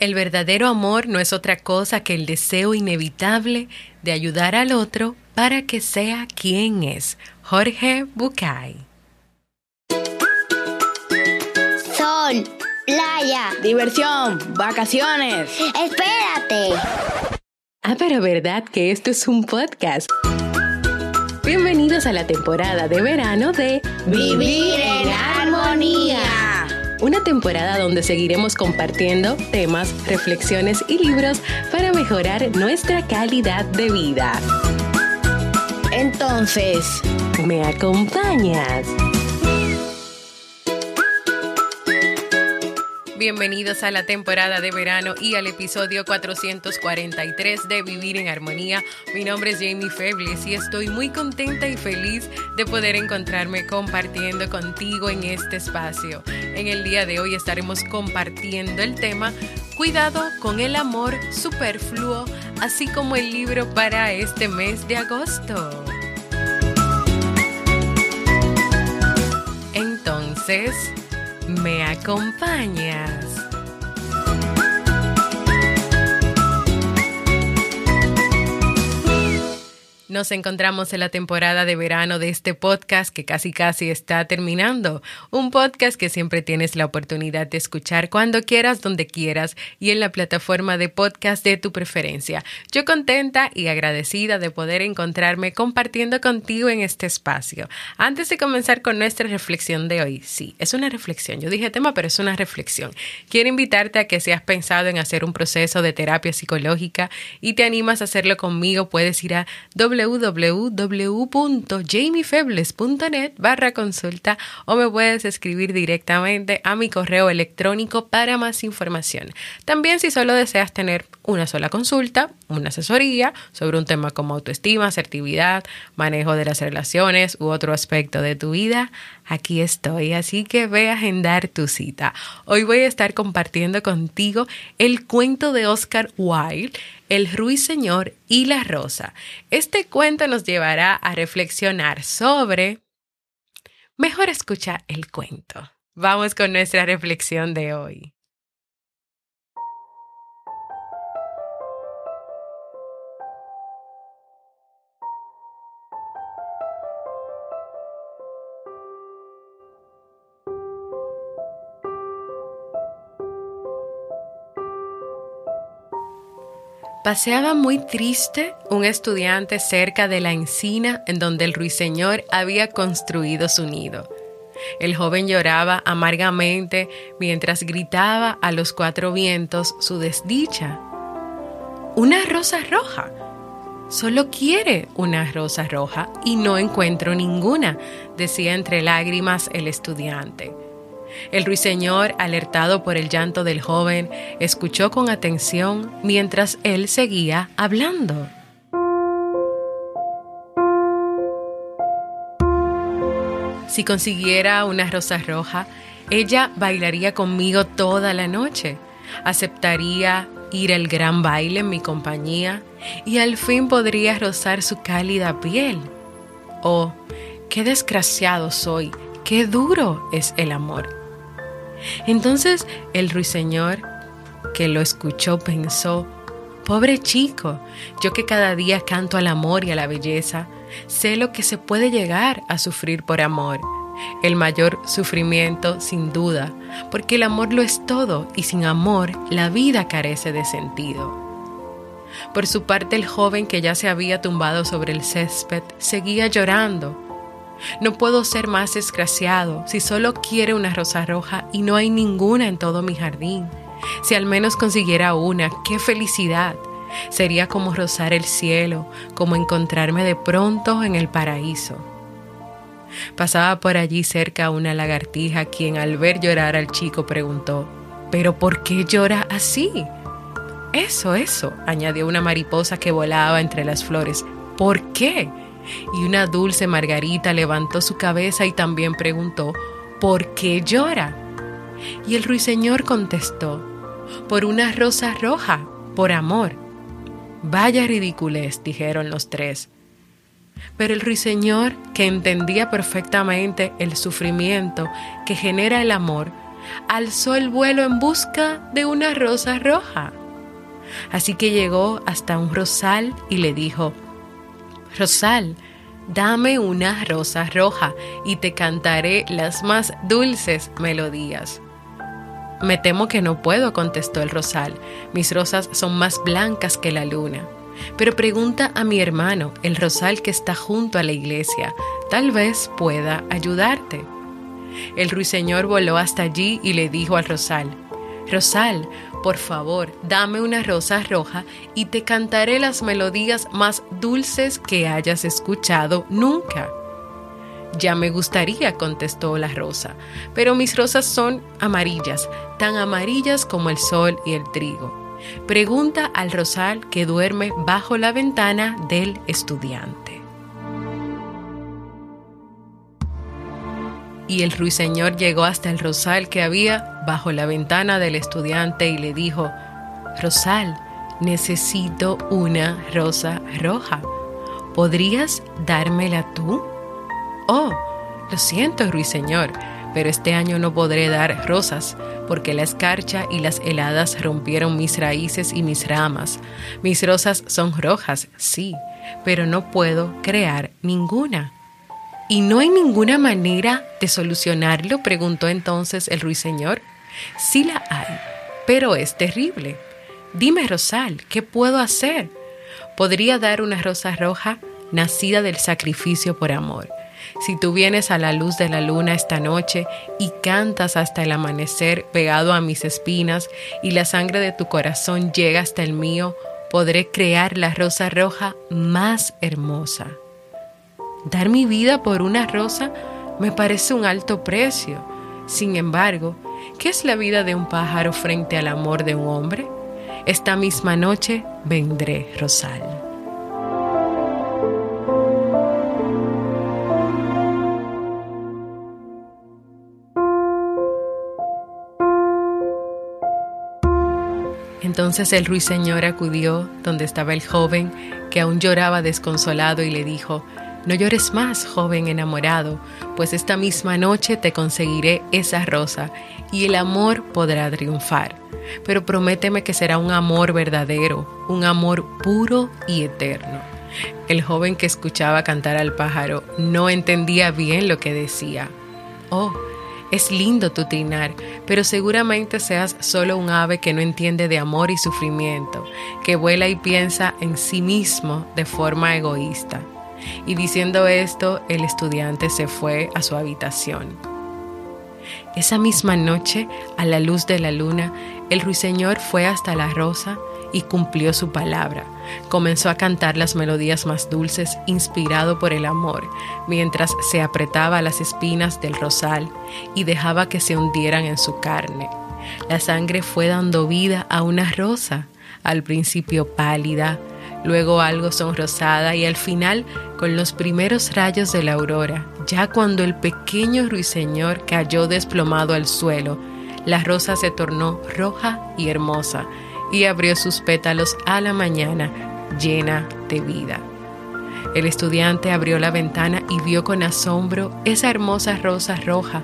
El verdadero amor no es otra cosa que el deseo inevitable de ayudar al otro para que sea quien es. Jorge Bucay. Sol, playa, diversión, vacaciones. Espérate. Ah, pero verdad que esto es un podcast. Bienvenidos a la temporada de verano de Vivir en Armonía una temporada donde seguiremos compartiendo temas, reflexiones y libros para mejorar nuestra calidad de vida. Entonces, ¿me acompañas? Bienvenidos a la temporada de verano y al episodio 443 de Vivir en Armonía. Mi nombre es Jamie Febles y estoy muy contenta y feliz de poder encontrarme compartiendo contigo en este espacio. En el día de hoy estaremos compartiendo el tema Cuidado con el amor superfluo, así como el libro para este mes de agosto. Entonces, ¿Me acompañas? Nos encontramos en la temporada de verano de este podcast que casi casi está terminando. Un podcast que siempre tienes la oportunidad de escuchar cuando quieras, donde quieras y en la plataforma de podcast de tu preferencia. Yo contenta y agradecida de poder encontrarme compartiendo contigo en este espacio. Antes de comenzar con nuestra reflexión de hoy, sí, es una reflexión. Yo dije tema, pero es una reflexión. Quiero invitarte a que si has pensado en hacer un proceso de terapia psicológica y te animas a hacerlo conmigo, puedes ir a doble www.jamiefebles.net barra consulta o me puedes escribir directamente a mi correo electrónico para más información. También si solo deseas tener una sola consulta, una asesoría sobre un tema como autoestima, asertividad, manejo de las relaciones u otro aspecto de tu vida, aquí estoy, así que ve a agendar tu cita. Hoy voy a estar compartiendo contigo el cuento de Oscar Wilde, El ruiseñor y la rosa. Este cuento nos llevará a reflexionar sobre... Mejor escucha el cuento. Vamos con nuestra reflexión de hoy. Paseaba muy triste un estudiante cerca de la encina en donde el ruiseñor había construido su nido. El joven lloraba amargamente mientras gritaba a los cuatro vientos su desdicha. Una rosa roja. Solo quiere una rosa roja y no encuentro ninguna, decía entre lágrimas el estudiante. El ruiseñor, alertado por el llanto del joven, escuchó con atención mientras él seguía hablando. Si consiguiera una rosa roja, ella bailaría conmigo toda la noche, aceptaría ir al gran baile en mi compañía y al fin podría rozar su cálida piel. Oh, qué desgraciado soy, qué duro es el amor. Entonces el ruiseñor, que lo escuchó, pensó, Pobre chico, yo que cada día canto al amor y a la belleza, sé lo que se puede llegar a sufrir por amor. El mayor sufrimiento, sin duda, porque el amor lo es todo y sin amor la vida carece de sentido. Por su parte el joven que ya se había tumbado sobre el césped seguía llorando no puedo ser más desgraciado si solo quiere una rosa roja y no hay ninguna en todo mi jardín. Si al menos consiguiera una, qué felicidad. Sería como rozar el cielo, como encontrarme de pronto en el paraíso. Pasaba por allí cerca una lagartija quien al ver llorar al chico preguntó, ¿pero por qué llora así? Eso, eso, añadió una mariposa que volaba entre las flores. ¿Por qué? Y una dulce margarita levantó su cabeza y también preguntó, ¿por qué llora? Y el ruiseñor contestó, por una rosa roja, por amor. Vaya ridiculez, dijeron los tres. Pero el ruiseñor, que entendía perfectamente el sufrimiento que genera el amor, alzó el vuelo en busca de una rosa roja. Así que llegó hasta un rosal y le dijo, Rosal, dame una rosa roja y te cantaré las más dulces melodías. Me temo que no puedo, contestó el rosal. Mis rosas son más blancas que la luna. Pero pregunta a mi hermano, el rosal que está junto a la iglesia. Tal vez pueda ayudarte. El ruiseñor voló hasta allí y le dijo al rosal, Rosal, por favor, dame una rosa roja y te cantaré las melodías más dulces que hayas escuchado nunca. Ya me gustaría, contestó la rosa, pero mis rosas son amarillas, tan amarillas como el sol y el trigo. Pregunta al rosal que duerme bajo la ventana del estudiante. Y el ruiseñor llegó hasta el rosal que había bajo la ventana del estudiante y le dijo, Rosal, necesito una rosa roja. ¿Podrías dármela tú? Oh, lo siento, ruiseñor, pero este año no podré dar rosas, porque la escarcha y las heladas rompieron mis raíces y mis ramas. Mis rosas son rojas, sí, pero no puedo crear ninguna. ¿Y no hay ninguna manera de solucionarlo? preguntó entonces el ruiseñor. Sí la hay, pero es terrible. Dime, Rosal, ¿qué puedo hacer? Podría dar una rosa roja nacida del sacrificio por amor si tú vienes a la luz de la luna esta noche y cantas hasta el amanecer pegado a mis espinas y la sangre de tu corazón llega hasta el mío, podré crear la rosa roja más hermosa. Dar mi vida por una rosa me parece un alto precio. Sin embargo, ¿qué es la vida de un pájaro frente al amor de un hombre? Esta misma noche vendré, Rosal. Entonces el ruiseñor acudió donde estaba el joven, que aún lloraba desconsolado, y le dijo, No llores más, joven enamorado, pues esta misma noche te conseguiré esa rosa, y el amor podrá triunfar. Pero prométeme que será un amor verdadero, un amor puro y eterno. El joven que escuchaba cantar al pájaro no entendía bien lo que decía. Oh, es lindo tu trinar, pero seguramente seas solo un ave que no entiende de amor y sufrimiento, que vuela y piensa en sí mismo de forma egoísta. Y diciendo esto, el estudiante se fue a su habitación. Esa misma noche, a la luz de la luna, el ruiseñor fue hasta la rosa y cumplió su palabra. Comenzó a cantar las melodías más dulces inspirado por el amor, mientras se apretaba las espinas del rosal y dejaba que se hundieran en su carne. La sangre fue dando vida a una rosa, al principio pálida, luego algo sonrosada y al final con los primeros rayos de la aurora, ya cuando el pequeño ruiseñor cayó desplomado al suelo, la rosa se tornó roja y hermosa, y abrió sus pétalos a la mañana llena de vida. El estudiante abrió la ventana y vio con asombro esa hermosa rosa roja,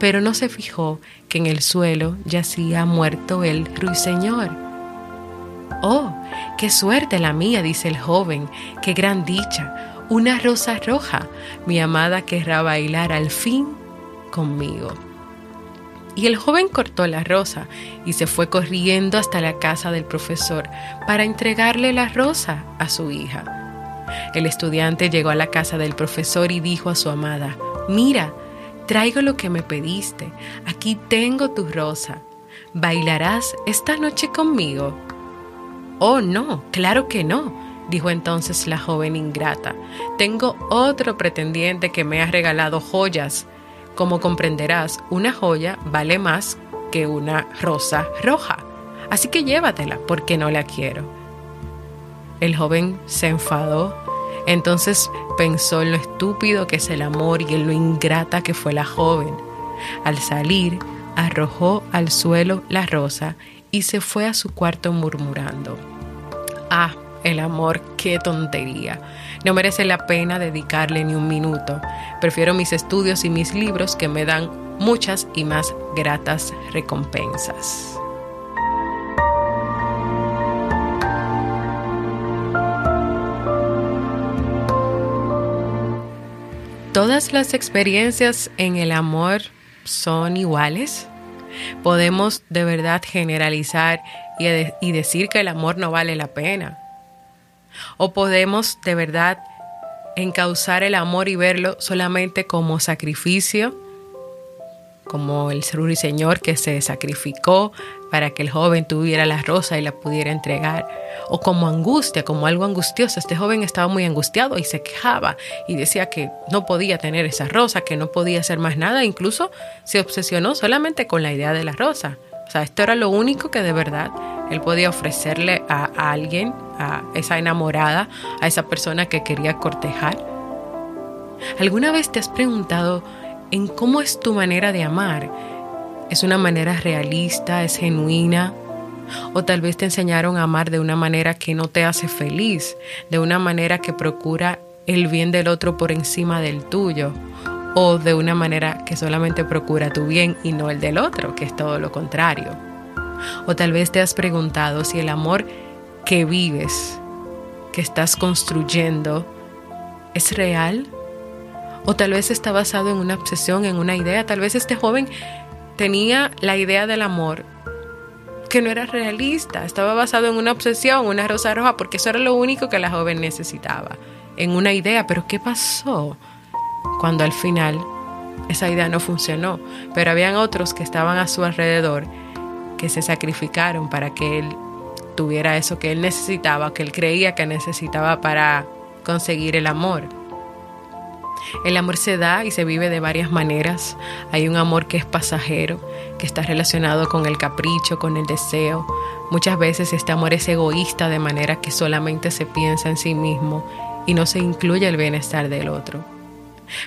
pero no se fijó que en el suelo yacía muerto el ruiseñor. Oh, qué suerte la mía, dice el joven, qué gran dicha, una rosa roja, mi amada querrá bailar al fin conmigo. Y el joven cortó la rosa y se fue corriendo hasta la casa del profesor para entregarle la rosa a su hija. El estudiante llegó a la casa del profesor y dijo a su amada, mira, traigo lo que me pediste, aquí tengo tu rosa. ¿Bailarás esta noche conmigo? Oh, no, claro que no, dijo entonces la joven ingrata. Tengo otro pretendiente que me ha regalado joyas como comprenderás, una joya vale más que una rosa roja. Así que llévatela porque no la quiero. El joven se enfadó, entonces pensó en lo estúpido que es el amor y en lo ingrata que fue la joven. Al salir, arrojó al suelo la rosa y se fue a su cuarto murmurando. Ah, el amor, qué tontería. No merece la pena dedicarle ni un minuto. Prefiero mis estudios y mis libros que me dan muchas y más gratas recompensas. ¿Todas las experiencias en el amor son iguales? ¿Podemos de verdad generalizar y, decir que el amor no vale la pena? ¿O podemos de verdad encauzar el amor y verlo solamente como sacrificio, como el Señor que se sacrificó para que el joven tuviera la rosa y la pudiera entregar, o como angustia, como algo angustioso. Este joven estaba muy angustiado y se quejaba y decía que no podía tener esa rosa, que no podía hacer más nada, incluso se obsesionó solamente con la idea de la rosa. O sea, esto era lo único que de verdad él podía ofrecerle a, alguien, a esa enamorada, a esa persona que quería cortejar. ¿Alguna vez te has preguntado en cómo es tu manera de amar? ¿Es una manera realista? ¿Es genuina? O tal vez te enseñaron a amar de una manera que no te hace feliz, de una manera que procura el bien del otro por encima del tuyo, o de una manera que solamente procura tu bien y no el del otro, que es todo lo contrario. O tal vez te has preguntado si el amor que vives, que estás construyendo, es real. O tal vez está basado en una obsesión, en una idea. Tal vez este joven tenía la idea del amor que no era realista, estaba basado en una obsesión, una rosa roja, porque eso era lo único que la joven necesitaba, en una idea. Pero ¿qué pasó cuando al final esa idea no funcionó? Pero habían otros que estaban a su alrededor que se sacrificaron para que él tuviera eso que él necesitaba, que él creía que necesitaba para conseguir el amor. El amor se da y se vive de varias maneras. Hay un amor que es pasajero, que está relacionado con el capricho, con el deseo. Muchas veces este amor es egoísta de manera que solamente se piensa en sí mismo y no se incluye el bienestar del otro.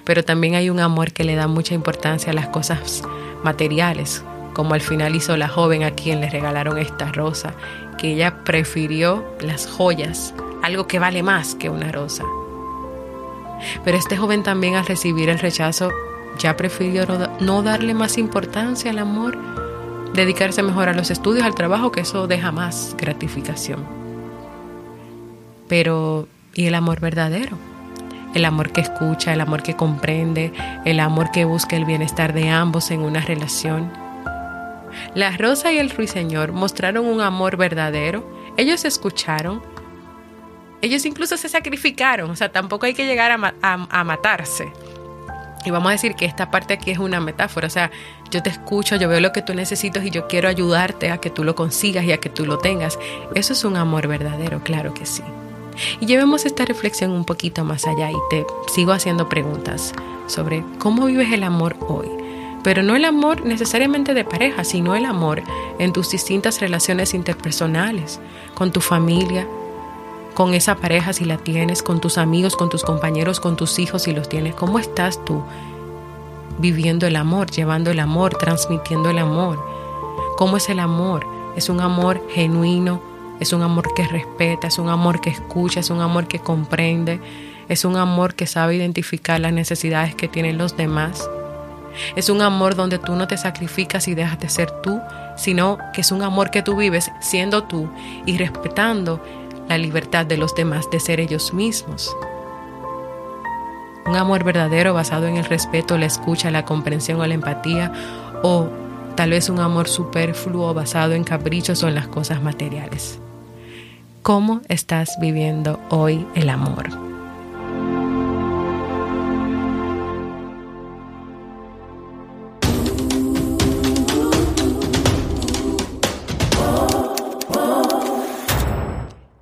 Pero también hay un amor que le da mucha importancia a las cosas materiales, como al final hizo la joven a quien le regalaron esta rosa, que ella prefirió las joyas, algo que vale más que una rosa. Pero este joven también al recibir el rechazo ya prefirió no darle más importancia al amor, dedicarse mejor a los estudios, al trabajo, que eso deja más gratificación. Pero, ¿y el amor verdadero? El amor que escucha, el amor que comprende, el amor que busca el bienestar de ambos en una relación la rosa y el ruiseñor mostraron un amor verdadero. Ellos escucharon. Ellos incluso se sacrificaron. O sea, tampoco hay que llegar a, matarse. Y vamos a decir que esta parte aquí es una metáfora. O sea, yo te escucho, yo veo lo que tú necesitas y yo quiero ayudarte a que tú lo consigas y a que tú lo tengas. Eso es un amor verdadero, claro que sí. Y llevemos esta reflexión un poquito más allá y te sigo haciendo preguntas sobre cómo vives el amor hoy pero no el amor necesariamente de pareja, sino el amor en tus distintas relaciones interpersonales, con tu familia, con esa pareja si la tienes, con tus amigos, con tus compañeros, con tus hijos si los tienes. ¿Cómo estás tú viviendo el amor, llevando el amor, transmitiendo el amor? ¿Cómo es el amor? Es un amor genuino, es un amor que respeta, es un amor que escucha, es un amor que comprende, es un amor que sabe identificar las necesidades que tienen los demás. Es un amor donde tú no te sacrificas y dejas de ser tú, sino que es un amor que tú vives siendo tú y respetando la libertad de los demás de ser ellos mismos. Un amor verdadero basado en el respeto, la escucha, la comprensión o la empatía, o tal vez un amor superfluo basado en caprichos o en las cosas materiales. ¿Cómo estás viviendo hoy el amor?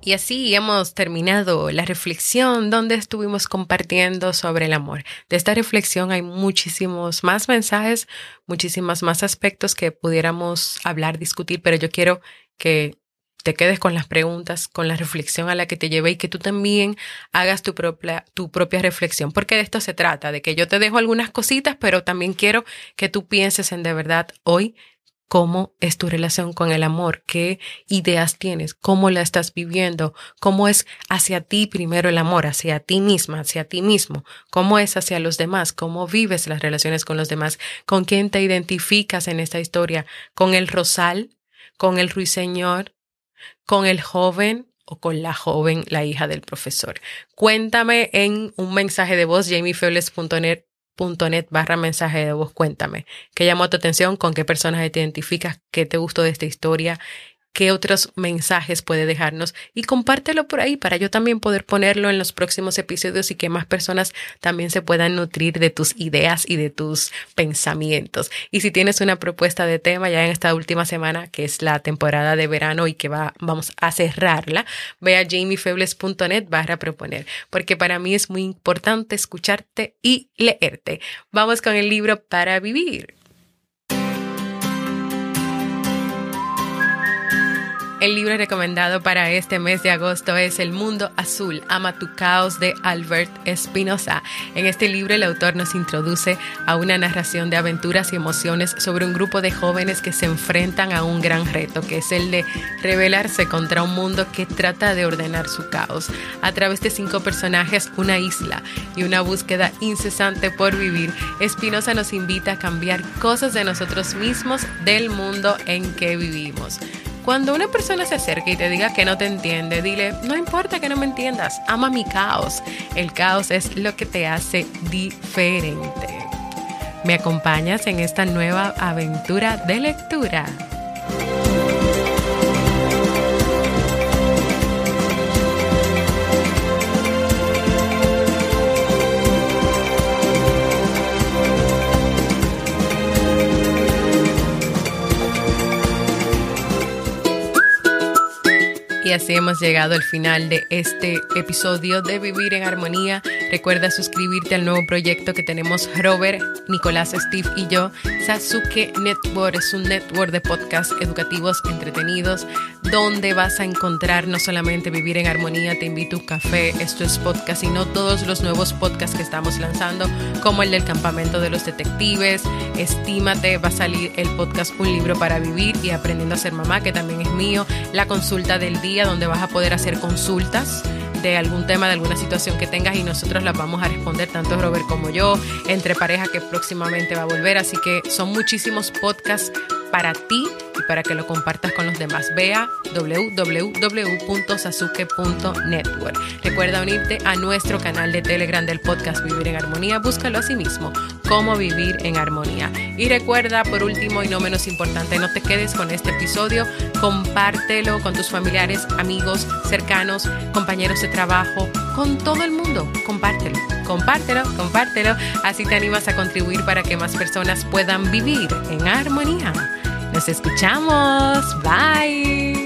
Y así hemos terminado la reflexión donde estuvimos compartiendo sobre el amor. De esta reflexión hay muchísimos más mensajes, muchísimos más aspectos que pudiéramos hablar, discutir, pero yo quiero que te quedes con las preguntas, con la reflexión a la que te llevé y que tú también hagas tu propia, tu propia reflexión, porque de esto se trata, de que yo te dejo algunas cositas, pero también quiero que tú pienses en de verdad hoy cómo es tu relación con el amor, qué ideas tienes, cómo la estás viviendo, cómo es hacia ti primero el amor, hacia ti misma, hacia ti mismo, cómo es hacia los demás, cómo vives las relaciones con los demás, con quién te identificas en esta historia, con el rosal, con el ruiseñor, con el joven o con la joven, la hija del profesor. Cuéntame en un mensaje de voz, jamiefebles.net net barra mensaje de voz, cuéntame. ¿Qué llamó tu atención? ¿Con qué personas te identificas? ¿Qué te gustó de esta historia? Qué otros mensajes puede dejarnos y compártelo por ahí para yo también poder ponerlo en los próximos episodios y que más personas también se puedan nutrir de tus ideas y de tus pensamientos. Y si tienes una propuesta de tema ya en esta última semana, que es la temporada de verano y que va, vamos a cerrarla, ve a jamiefebles.net barra proponer, porque para mí es muy importante escucharte y leerte. Vamos con el libro para vivir. El libro recomendado para este mes de agosto es El Mundo Azul, Ama tu Caos de Albert Espinosa. En este libro el autor nos introduce a una narración de aventuras y emociones sobre un grupo de jóvenes que se enfrentan a un gran reto, que es el de rebelarse contra un mundo que trata de ordenar su caos. A través de cinco personajes, una isla y una búsqueda incesante por vivir, Espinosa nos invita a cambiar cosas de nosotros mismos, del mundo en que vivimos. Cuando una persona se acerca y te diga que no te entiende, dile, no importa que no me entiendas, ama mi caos. El caos es lo que te hace diferente. ¿Me acompañas en esta nueva aventura de lectura? Y así hemos llegado al final de este episodio de Vivir en Armonía. Recuerda suscribirte al nuevo proyecto que tenemos Robert, Nicolás, Steve y yo. Sasuke Network es un network de podcasts educativos entretenidos donde vas a encontrar no solamente Vivir en Armonía, te invito a un café, esto es podcast, sino todos los nuevos podcasts que estamos lanzando, como el del campamento de los detectives, Estímate, va a salir el podcast Un libro para vivir y aprendiendo a ser mamá, que también es mío, la consulta del día donde vas a poder hacer consultas de algún tema, de alguna situación que tengas y nosotros las vamos a responder, tanto Robert como yo, entre pareja que próximamente va a volver. Así que son muchísimos podcasts para ti y para que lo compartas con los demás. Ve a www.sasuke.network. Recuerda unirte a nuestro canal de Telegram del podcast Vivir en Armonía. Búscalo a sí mismo, cómo vivir en armonía. Y recuerda, por último y no menos importante, no te quedes con este episodio, compártelo con tus familiares, amigos, cercanos, compañeros de trabajo, con todo el mundo. Compártelo, compártelo, compártelo. Así te animas a contribuir para que más personas puedan vivir en armonía. Nos escuchamos. Bye.